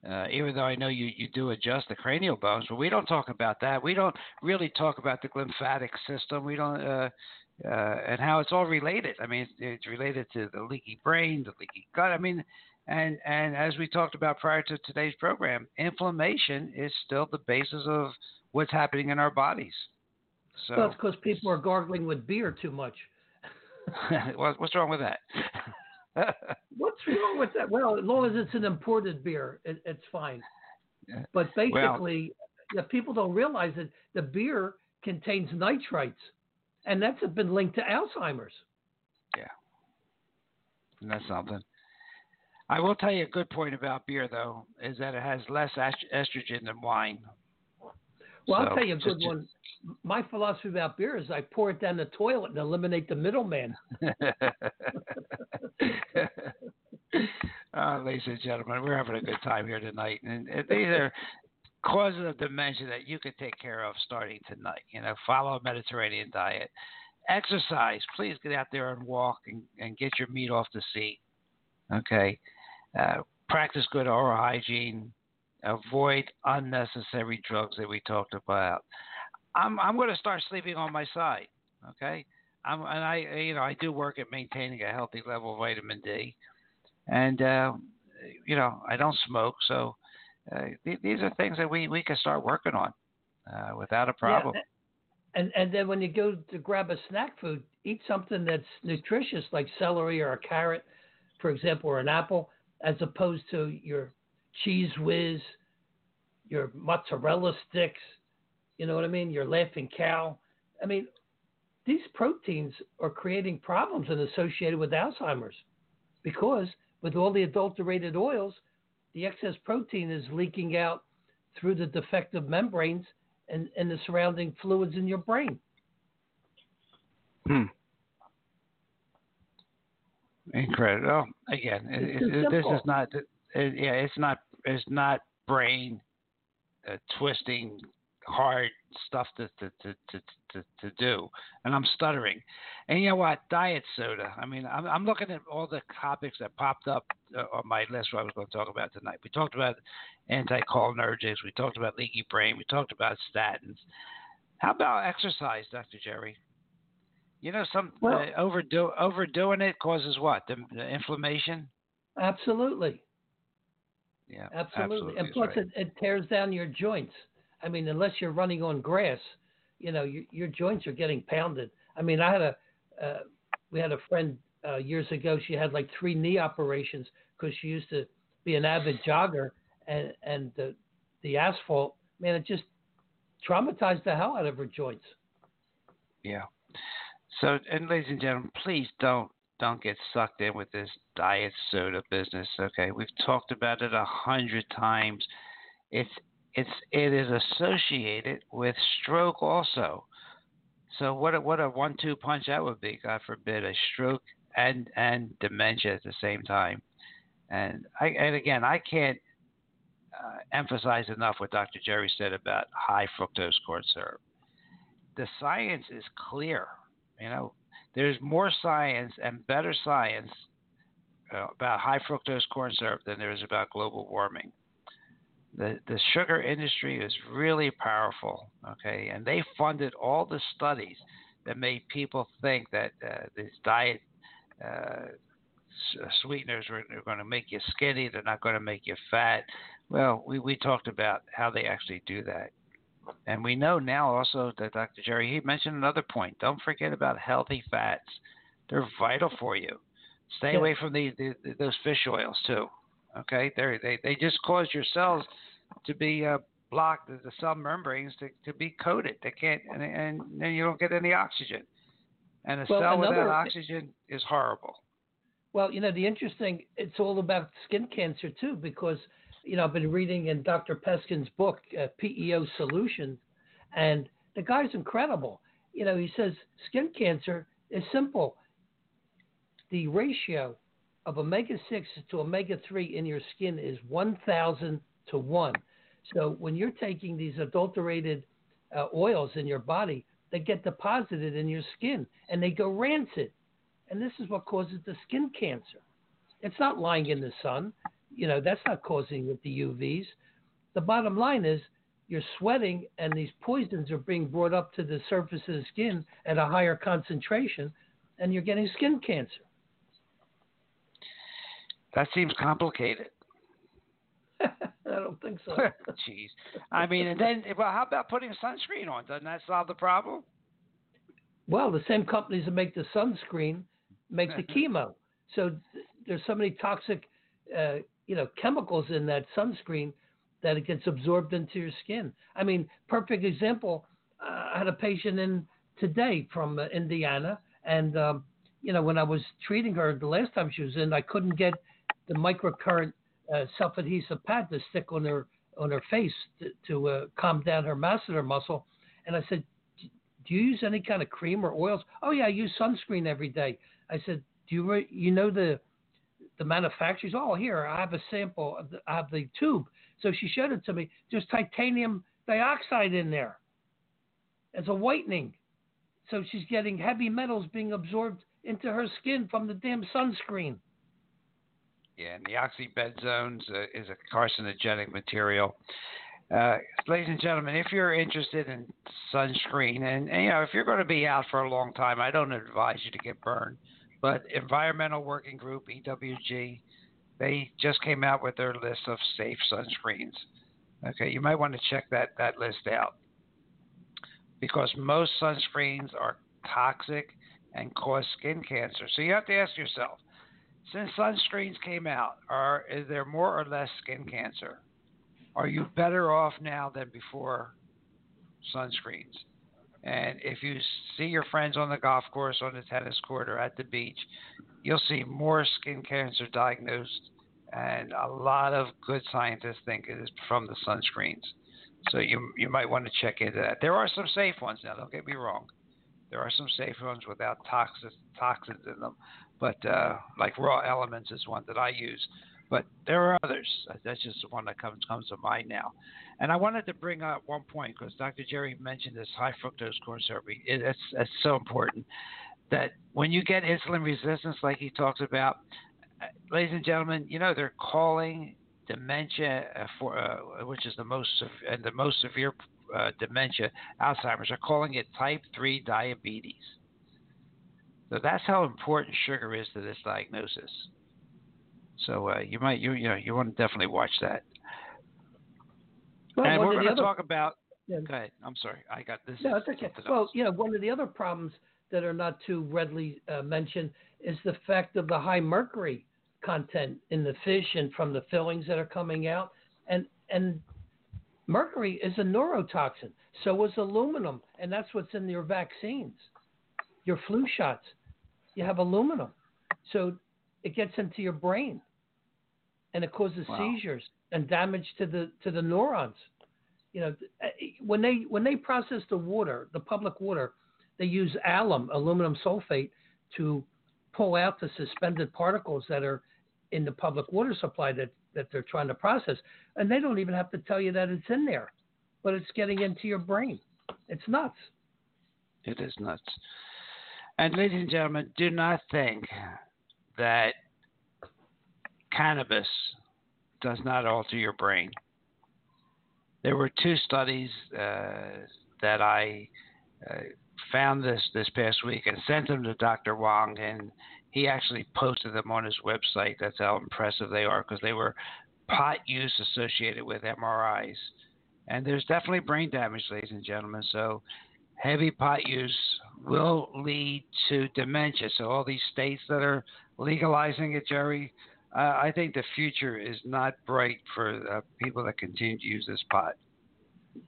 Uh, even though I know you, you do adjust the cranial bones, but we don't talk about that. We don't really talk about the lymphatic system. We don't, uh, uh, and how it's all related. I mean, it's, it's related to the leaky brain, the leaky gut. I mean, and and as we talked about prior to today's program, inflammation is still the basis of what's happening in our bodies. So, Well, it's because people are gargling with beer too much. what- what's wrong with that? What's wrong with that? Well, as long as it's an imported beer, it, it's fine. But Well- basically, the people don't realize that the beer contains nitrites, and that's been linked to Alzheimer's. Yeah, and that's something. I will tell you a good point about beer, though, is that it has less est- estrogen than wine. Well, So, I'll tell you a just- good one. My philosophy about beer is I pour it down the toilet and eliminate the middleman. uh, ladies and gentlemen, we're having a good time here tonight, and, and these are causes of dementia that you can take care of starting tonight. You know, follow a Mediterranean diet, exercise. Please get out there and walk and, and get your meat off the seat. Okay, uh, practice good oral hygiene. Avoid unnecessary drugs that we talked about. I'm I'm going to start sleeping on my side. Okay, I'm and I you know I do work at maintaining a healthy level of vitamin D, and uh, you know I don't smoke, so uh, th- these are things that we we can start working on uh, without a problem. Yeah, and and then when you go to grab a snack food, eat something that's nutritious like celery or a carrot, for example, or an apple, as opposed to your Cheez Whiz, your mozzarella sticks. You know what I mean? Your laughing cow. I mean, these proteins are creating problems and associated with Alzheimer's because with all the adulterated oils, the excess protein is leaking out through the defective membranes and, and the surrounding fluids in your brain. Hmm. Incredible. Well, again, it, this is not. It, yeah, it's not. It's not brain uh, twisting hard stuff to to, to to to to do. And I'm stuttering. And you know what? Diet soda. I mean, I'm I'm looking at all the topics that popped up uh, on my list. What I was going to talk about tonight. We talked about anticholinergics. We talked about leaky brain. We talked about statins. How about exercise, Dr. Jerry? You know, some Well- uh, overdo overdoing it causes what? The, the inflammation. Absolutely. Yeah, Absolutely. and plus, right. it, it tears down your joints. I mean, unless you're running on grass, you know, your, your joints are getting pounded. I mean, I had a, uh, we had a friend uh, years ago. She had like three knee operations because she used to be an avid jogger, and and the the asphalt, man, it just traumatized the hell out of her joints. Yeah. So, and ladies and gentlemen, please don't don't get sucked in with this diet soda business. Okay, we've talked about it a hundred times. It's it's it is associated with stroke also. So what a, what a one-two punch that would be. God forbid a stroke and and dementia at the same time. And I and again I can't uh, emphasize enough what Dr. Jerry said about high fructose corn syrup. The science is clear. You know, there's more science and better science uh, about high fructose corn syrup than there is about global warming. The, the sugar industry is really powerful, okay, and they funded all the studies that made people think that uh, these diet uh, sweeteners are going to make you skinny, they're not going to make you fat. Well, we, we talked about how they actually do that. And we know now also that Dr. Jerry, he mentioned another point. Don't forget about healthy fats. They're vital for you. Stay yeah. away from the, the, the, those fish oils too. Okay, they they they just cause your cells to be uh, blocked, the cell membranes to, to be coated. They can't, and, and then you don't get any oxygen. And a well, cell another, without oxygen is horrible. Well, you know, the interesting, it's all about skin cancer too, because you know, I've been reading in Dr. Peskin's book, uh, PEO Solutions, and the guy's incredible. You know, he says skin cancer is simple. The ratio of omega 6 to omega 3 in your skin is 1,000 to 1. So when you're taking these adulterated uh, oils in your body, they get deposited in your skin and they go rancid. And this is what causes the skin cancer. It's not lying in the sun you know, that's not causing with the UVs. The bottom line is you're sweating and these poisons are being brought up to the surface of the skin at a higher concentration and you're getting skin cancer. That seems complicated. I don't think so. Jeez. I mean, and then, well, how about putting sunscreen on? Doesn't that solve the problem? Well, the same companies that make the sunscreen make the chemo. So there's so many toxic uh, you know chemicals in that sunscreen that it gets absorbed into your skin. I mean, perfect example. Uh, I had a patient in today from uh, Indiana, and um, you know when I was treating her the last time she was in, I couldn't get the microcurrent uh, self-adhesive pad to stick on her on her face to, to uh, calm down her masseter muscle. And I said, "Do you use any kind of cream or oils?" Oh yeah, I use sunscreen every day. I said, "Do you re- you know the the manufacturers, oh, here, I have a sample, of the, the tube. So she showed it to me. There's titanium dioxide in there as a whitening. So she's getting heavy metals being absorbed into her skin from the damn sunscreen. Yeah, and the oxybenzones uh, is a carcinogenic material. Uh, ladies and gentlemen, if you're interested in sunscreen, and, and, you know if you're going to be out for a long time, I don't advise you to get burned. But Environmental Working Group (EWG), they just came out with their list of safe sunscreens. Okay, you might want to check that that list out because most sunscreens are toxic and cause skin cancer. So you have to ask yourself, since sunscreens came out, are is there more or less skin cancer? Are you better off now than before sunscreens? And if you see your friends on the golf course, on the tennis court, or at the beach, you'll see more skin cancer diagnosed. And a lot of good scientists think it is from the sunscreens. So you you might want to check into that. There are some safe ones now. Don't get me wrong. There are some safe ones without toxins toxins in them, but uh, like raw elements is one that I use. But there are others. That's just the one that comes comes to mind now. And I wanted to bring up one point because Dr. Jerry mentioned this high fructose corn syrup. It, it's, it's so important that when you get insulin resistance, like he talks about, uh, ladies and gentlemen, you know they're calling dementia uh, for uh, which is the most and the most severe uh, dementia, Alzheimer's, are calling it type three diabetes. So that's how important sugar is to this diagnosis. So uh, you might you you know you want to definitely watch that. Well, and we're going to other... talk about Yeah. Go ahead. I'm sorry. I got this. No, it's okay. Well, you know, one of the other problems that are not too readily uh, mentioned is the fact of the high mercury content in the fish and from the fillings that are coming out. And and mercury is a neurotoxin. So is aluminum, and that's what's in your vaccines, your flu shots. You have aluminum, so it gets into your brain, and it causes wow. seizures and damage to the to the neurons. You know, when they when they process the water, the public water, they use alum, aluminum sulfate, to pull out the suspended particles that are in the public water supply that, that they're trying to process. And they don't even have to tell you that it's in there, but it's getting into your brain. It's nuts. It is nuts. And ladies and gentlemen, do not think that cannabis does not alter your brain. There were two studies uh, that I uh, found this this past week and sent them to Dr. Wong, and he actually posted them on his website. That's how impressive they are because they were pot use associated with MRIs. And there's definitely brain damage, ladies and gentlemen. So heavy pot use will lead to dementia. So all these states that are legalizing it, Jerry, uh, I think the future is not bright for uh, people that continue to use this pot.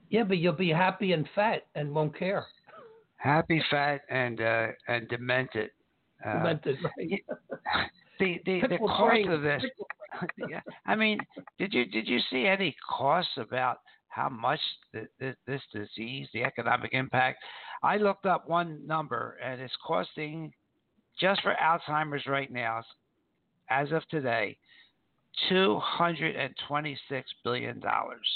Yeah, but you'll be happy and fat and won't care. Happy, fat, and uh, and demented. Uh, demented, right? the the, the cost of this. yeah, I mean, did you did you see any costs about how much the, the, this disease, the economic impact? I looked up one number, and it's costing just for Alzheimer's right now, as of today, two hundred and twenty-six billion dollars.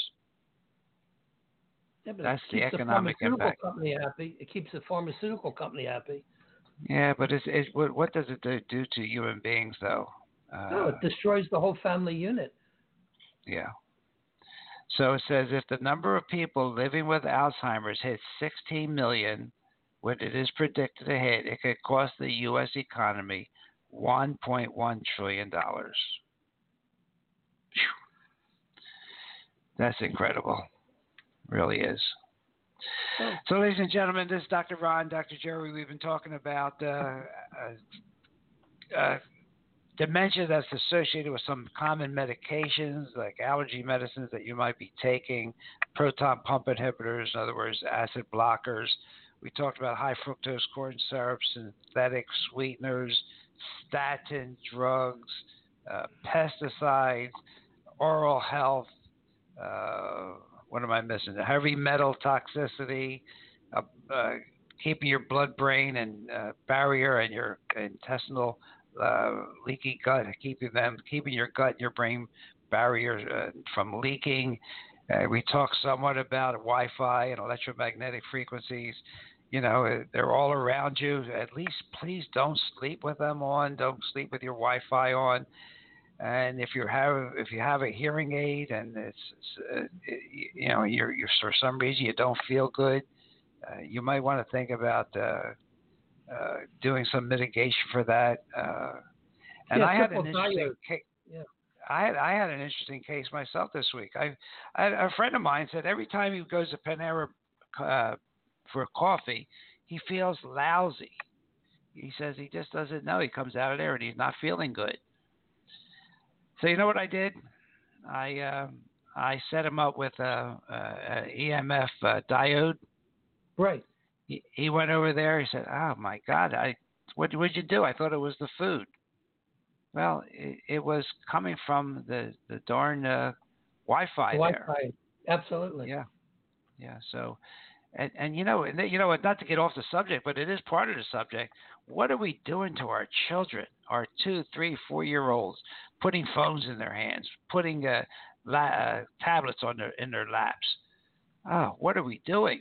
Yeah, That's the economic the impact. Company happy. It keeps the pharmaceutical company happy. Yeah, but it's, it's what, what does it do to human beings, though? Uh, no, it destroys the whole family unit. Yeah. So it says if the number of people living with Alzheimer's hits 16 million, when it is predicted to hit, it could cost the U.S. economy 1.1 trillion dollars. That's incredible really is. Oh. So, ladies and gentlemen, this is Dr. Ron, Dr. Jerry. We've been talking about uh, uh, uh, dementia that's associated with some common medications like allergy medicines that you might be taking, proton pump inhibitors, in other words, acid blockers. We talked about high fructose corn syrup, synthetic sweeteners, statin drugs, uh, pesticides, oral health. Uh, what am I missing? Heavy metal toxicity, uh, uh, keeping your blood brain and uh, barrier and your intestinal leaky gut, keeping them, keeping your gut and your brain barrier from leaking. Uh, we talk somewhat about Wi-Fi and electromagnetic frequencies. You know, they're all around you. At least, please don't sleep with them on. Don't sleep with your Wi-Fi on. And if you have if you have a hearing aid and it's, uh, you know you're, you're for some reason you don't feel good, uh, you might want to think about uh, uh, doing some mitigation for that. Uh, and yeah, I had an interesting case. Yeah. I had I had an interesting case myself this week. I, I a friend of mine said every time he goes to Panera uh, for coffee, he feels lousy. He says he just doesn't know. He comes out of there and he's not feeling good. So you know what I did? I uh, I set him up with a, a, a EMF uh, diode. Right. He, he went over there. He said, "Oh my God! I what did you do? I thought it was the food." Well, it, it was coming from the the darn uh, Wi-Fi Wi-Fi. Absolutely. Yeah. Yeah. So, and and you know, and you know, not to get off the subject, but it is part of the subject. What are we doing to our children, our two, three, four year olds, putting phones in their hands, putting uh, la- uh, tablets on their in their laps? Oh, what are we doing?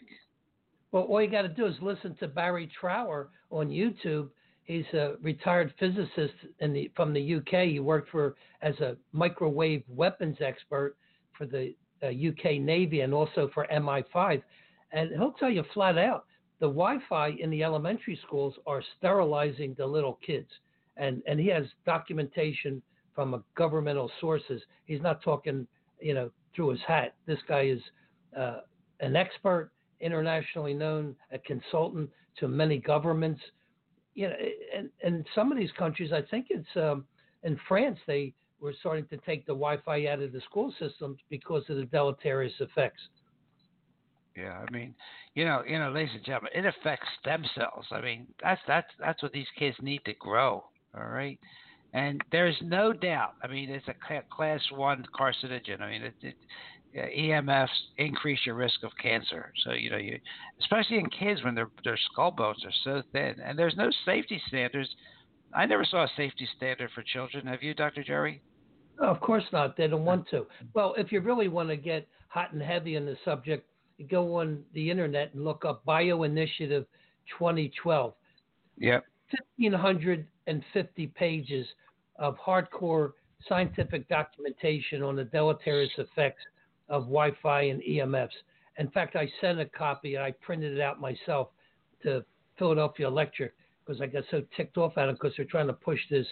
Well, all you got to do is listen to Barry Trower on YouTube. He's a retired physicist the, from the UK. He worked for as a microwave weapons expert for the uh, UK Navy and also for MI5. And he'll tell you flat out the Wi-Fi in the elementary schools are sterilizing the little kids, and and he has documentation from a governmental sources. He's not talking, you know, through his hat. This guy is uh, an expert, internationally known, a consultant to many governments. You know, and, and some of these countries, I think it's um, in France, they were starting to take the Wi-Fi out of the school systems because of the deleterious effects. Yeah, I mean, you know, you know, ladies and gentlemen, it affects stem cells. I mean, that's that's that's what these kids need to grow. All right, and there's no doubt. I mean, it's a class one carcinogen. I mean, it, it, EMFs increase your risk of cancer. So you know, you especially in kids when their their skull bones are so thin, and there's no safety standards. I never saw a safety standard for children. Have you, Dr. Jerry? of course not. They don't want to. Well, if you really want to get hot and heavy on the subject, go on the internet and look up Bio Initiative 2012. Yep. 1,550 pages of hardcore scientific documentation on the deleterious effects of Wi-Fi and EMFs. In fact, I sent a copy. And I printed it out myself to Philadelphia Electric because I got so ticked off at them because they're trying to push this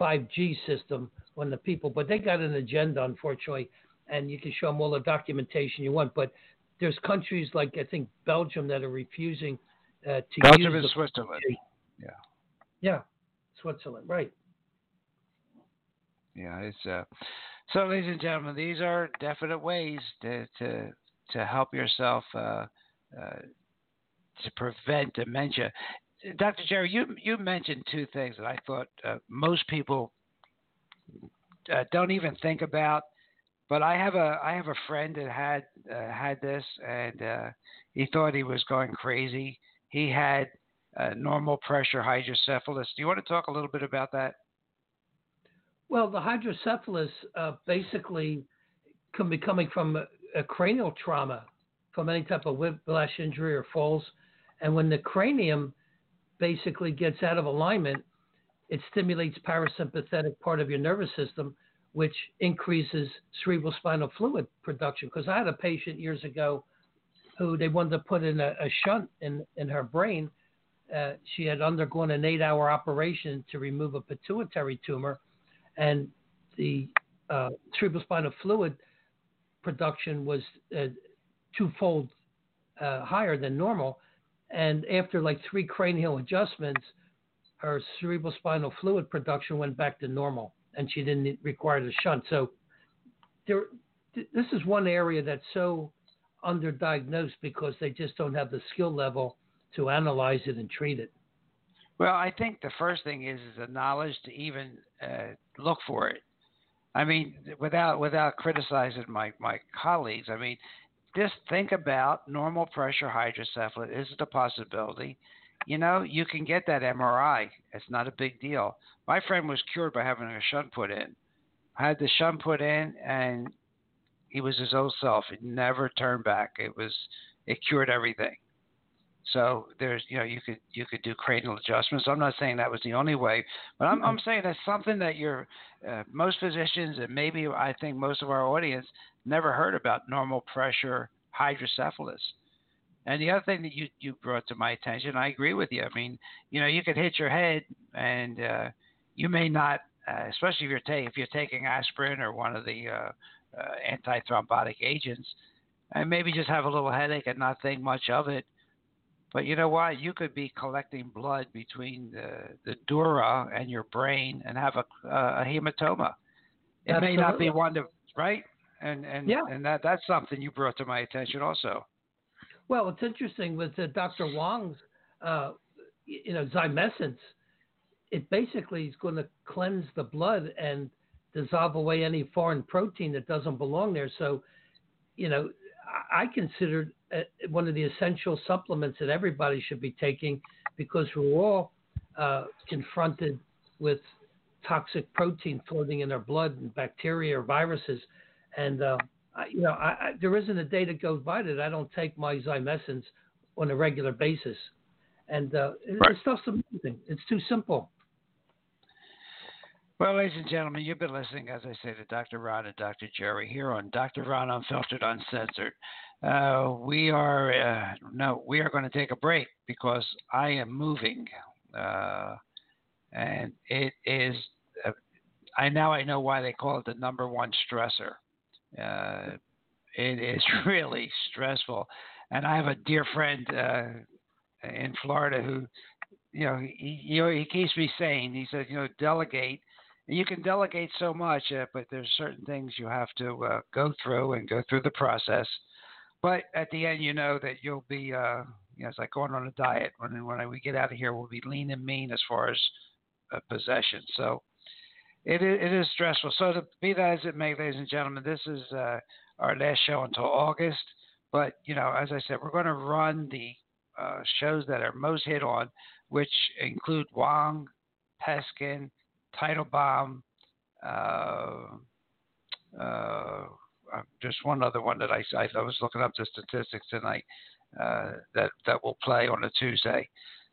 5G system on the people. But they got an agenda, unfortunately, and you can show them all the documentation you want. But there's countries like I think Belgium that are refusing uh, to Belgium use and Switzerland. Yeah. Yeah, Switzerland, right? Yeah, it's uh. So, ladies and gentlemen, these are definite ways to to to help yourself uh, uh, to prevent dementia. Dr. Jerry, you you mentioned two things that I thought uh, most people uh, don't even think about. But I have a I have a friend that had uh, had this, and uh, he thought he was going crazy. He had uh, normal pressure hydrocephalus. Do you want to talk a little bit about that? Well, the hydrocephalus uh, basically can be coming from a, a, cranial trauma, from any type of whiplash injury or falls, and when the cranium basically gets out of alignment, it stimulates parasympathetic part of your nervous system, which increases cerebral spinal fluid production. Because I had a patient years ago who they wanted to put in a, a shunt in, in her brain. Uh, she had undergone an eight hour operation to remove a pituitary tumor, and the uh, cerebral spinal fluid production was uh, twofold uh, higher than normal. And after like three cranial adjustments, her cerebral spinal fluid production went back to normal and she didn't require the shunt. So there, this is one area that's so underdiagnosed because they just don't have the skill level to analyze it and treat it. Well, I think the first thing is is the knowledge to even uh, look for it. I mean, without without criticizing my my colleagues, I mean, just think about normal pressure hydrocephalus. Is it a possibility? You know, you can get that MRI. It's not a big deal. My friend was cured by having a shunt put in. I had the shunt put in, and he was his old self. It never turned back. It was it cured everything. So there's you know you could you could do cranial adjustments. I'm not saying that was the only way, but I'm I'm saying that's something that you're uh, most physicians and maybe I think most of our audience never heard about normal pressure hydrocephalus. And the other thing that you, you brought to my attention, I agree with you. I mean, you know, you could hit your head, and uh, you may not, uh, especially if you're taking if you're taking aspirin or one of the uh, uh, antithrombotic agents, and maybe just have a little headache and not think much of it. But you know what? You could be collecting blood between the, the dura and your brain and have a, a hematoma. It Absolutely. may not be one to right, and and yeah. and that that's something you brought to my attention also. Well, it's interesting with uh, Dr. Wong's, uh, you know, Zymessence. It basically is going to cleanse the blood and dissolve away any foreign protein that doesn't belong there. So, you know, I consider it one of the essential supplements that everybody should be taking because we're all uh, confronted with toxic protein floating in our blood and bacteria or viruses. And uh, I, you know, I, I, there isn't a day that goes by that I don't take my Zymessence on a regular basis, and uh, right. stuff's amazing. It's too simple. Well, ladies and gentlemen, you've been listening, as I say, to Dr. Ron and Dr. Jerry here on Dr. Ron Unfiltered, Uncensored. Uh, we are uh, no, we are going to take a break because I am moving, uh, and it is. Uh, I now I know why they call it the number one stressor. Uh, it is really stressful. And I have a dear friend uh, in Florida who, you know, he, you know, he keeps me saying, he says, you know, delegate. You can delegate so much, uh, but there's certain things you have to uh, go through and go through the process. But at the end, you know that you'll be, uh, you know, it's like going on a diet. When when we get out of here, we'll be lean and mean as far as uh, possession. So it is, it is stressful. So to be that as it may, ladies and gentlemen, this is uh, our last show until August. But you know, as I said, we're going to run the uh, shows that are most hit on, which include Wong, Peskin, Teitelbaum, uh, uh, just one other one that I, I was looking up the statistics tonight uh, that that will play on a Tuesday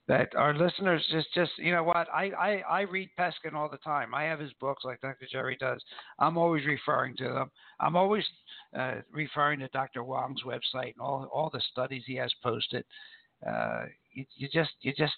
that our listeners just just you know what I, I I read Peskin all the time. I have his books like Dr. Jerry does. I'm always referring to them. I'm always uh, referring to Dr. Wong's website and all all the studies he has posted. Uh, you, you just you just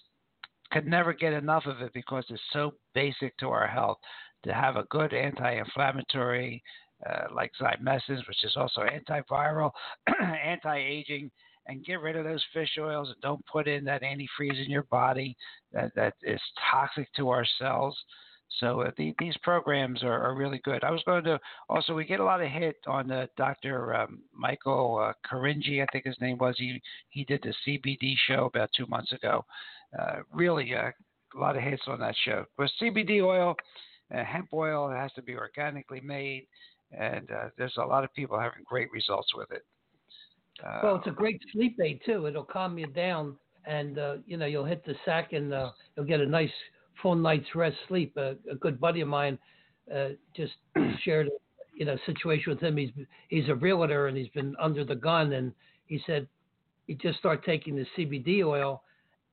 could never get enough of it because it's so basic to our health to have a good anti-inflammatory uh, like Zymessence, which is also antiviral, anti-aging and get rid of those fish oils and don't put in that antifreeze in your body that, that is toxic to our cells. So uh, the, these programs are, are, really good. I was going to also we get a lot of hit on the Dr. Um, Michael uh, Karinji, I think his name was. He he did the CBD show about two months ago. Uh, really uh, a lot of hits on that show. But CBD oil, uh, hemp oil, it has to be organically made, and uh, there's a lot of people having great results with it. Uh, well, it's a great sleep aid too. It'll calm you down, and uh, you know you'll hit the sack and uh, you'll get a nice full night's rest sleep. a good buddy of mine uh, just shared you know situation with him. He's he's a realtor and he's been under the gun, and he said he just started taking the CBD oil,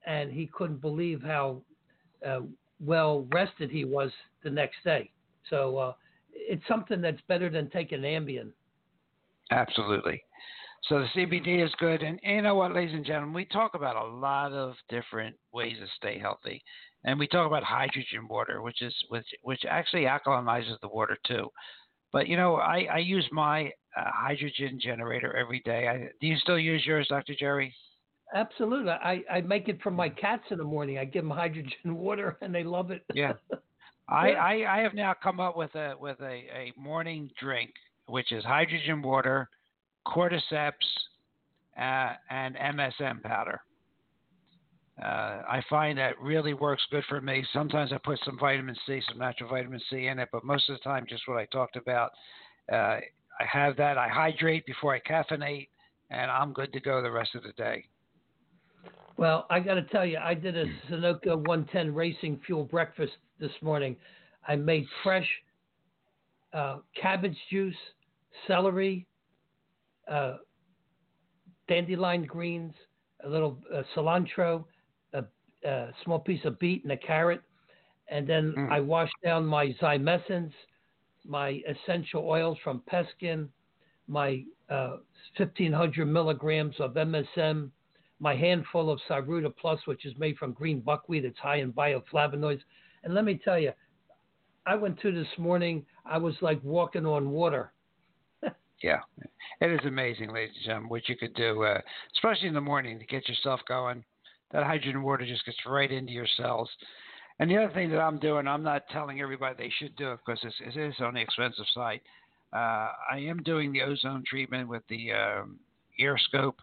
and he couldn't believe how uh, well rested he was the next day. So uh, it's something that's better than taking Ambien. Absolutely. So the CBD is good. And, and you know what, ladies and gentlemen, we talk about a lot of different ways to stay healthy. And we talk about hydrogen water, which is which which actually alkalinizes the water too. But you know, I, I use my uh, hydrogen generator every day. I, do you still use yours, Dr. Jerry? Absolutely. I, I make it for my cats in the morning. I give them hydrogen water, and they love it. Yeah. I, I, I have now come up with a with a, a morning drink, which is hydrogen water cordyceps, uh, and MSM powder. Uh, I find that really works good for me. Sometimes I put some vitamin C, some natural vitamin C in it, but most of the time, just what I talked about. Uh, I have that. I hydrate before I caffeinate, and I'm good to go the rest of the day. Well, I got to tell you, I did a Sunoco 110 Racing Fuel breakfast this morning. I made fresh uh, cabbage juice, celery, uh, dandelion greens, a little uh, cilantro, a, a, small piece of beet, and a carrot. And then mm. I wash down my Zymessence, my essential oils from Peskin, my uh, 1500 milligrams of MSM, my handful of Cyruta Plus, which is made from green buckwheat. It's high in bioflavonoids. And let me tell you, I went to this morning, I was like walking on water. Yeah, it is amazing, ladies and gentlemen, what you could do, uh, especially in the morning to get yourself going. That hydrogen water just gets right into your cells. And the other thing that I'm doing, I'm not telling everybody they should do it because it is on the expensive side. Uh, I am doing the ozone treatment with the um, AirScope.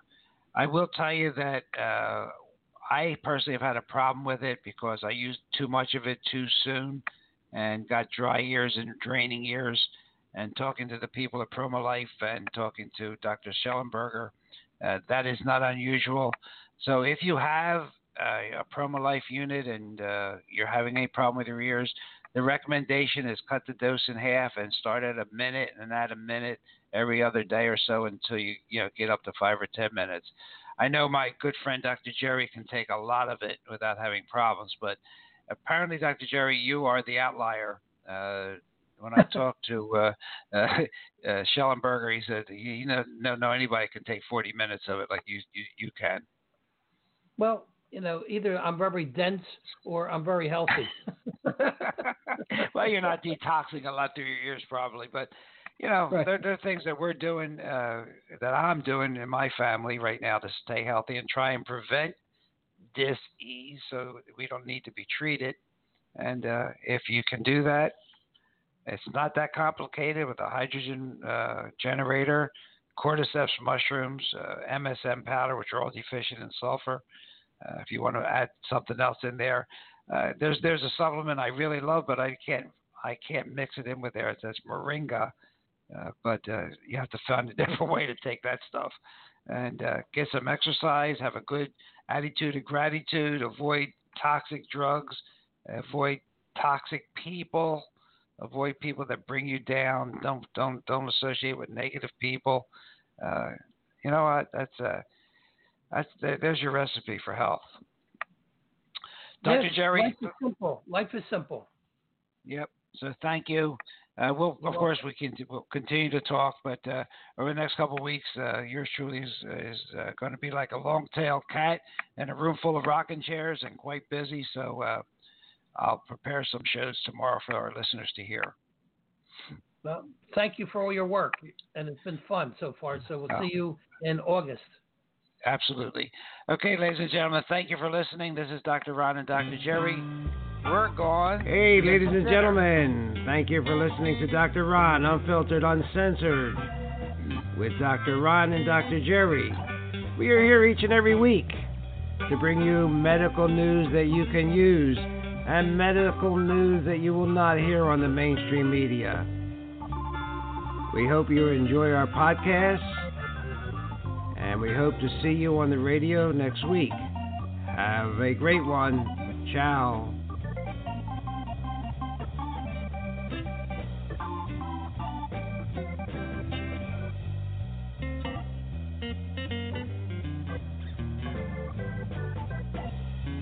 I will tell you that uh, I personally have had a problem with it because I used too much of it too soon and got dry ears and draining ears and talking to the people at PromoLife and talking to Dr. Shallenberger, uh, that is not unusual. So if you have a, a PromoLife unit and uh, you're having any problem with your ears, the recommendation is cut the dose in half and start at a minute and add a minute every other day or so until you you know get up to five or ten minutes. I know my good friend Dr. Jerry can take a lot of it without having problems, but apparently, Dr. Jerry, you are the outlier. Uh, when I talked to uh, uh, uh, Shallenberger, he said, "You know, no, no, anybody can take 40 minutes of it like you, you, you can." Well, you know, either I'm very dense or I'm very healthy. well, you're not detoxing a lot through your ears, probably, but you know, Right. there, there are things that we're doing, uh, that I'm doing in my family right now to stay healthy and try and prevent disease so we don't need to be treated. And uh, if you can do that, it's not that complicated with a hydrogen uh, generator, cordyceps mushrooms, uh, MSM powder, which are all deficient in sulfur. Uh, if you want to add something else in there, uh, there's there's a supplement I really love, but I can't I can't mix it in with there. It's, says moringa, uh, but uh, you have to find a different way to take that stuff. And get some exercise, have a good attitude of gratitude, avoid toxic drugs, avoid toxic people, avoid people that bring you down. Don't don't don't associate with negative people. Uh, you know what? That's uh, that's there's your recipe for health. Dr. Yes, Jerry. Life is simple. Life is simple. Yep. So thank you. Uh, we'll, of course, we can we'll continue to talk, but uh, over the next couple of weeks, uh, yours truly is, is uh, going to be like a long-tailed cat in a room full of rocking chairs and quite busy. So uh, I'll prepare some shows tomorrow for our listeners to hear. Well, thank you for all your work, and it's been fun so far. So we'll see you in August. Absolutely. Okay, ladies and gentlemen, thank you for listening. This is Dr. Ron and Dr. Jerry. We're gone. Hey, ladies and gentlemen, thank you for listening to Dr. Ron, Unfiltered, Uncensored, with Dr. Ron and Dr. Jerry. We are here each and every week to bring you medical news that you can use and medical news that you will not hear on the mainstream media. We hope you enjoy our podcast, and we hope to see you on the radio next week. Have a great one. Ciao.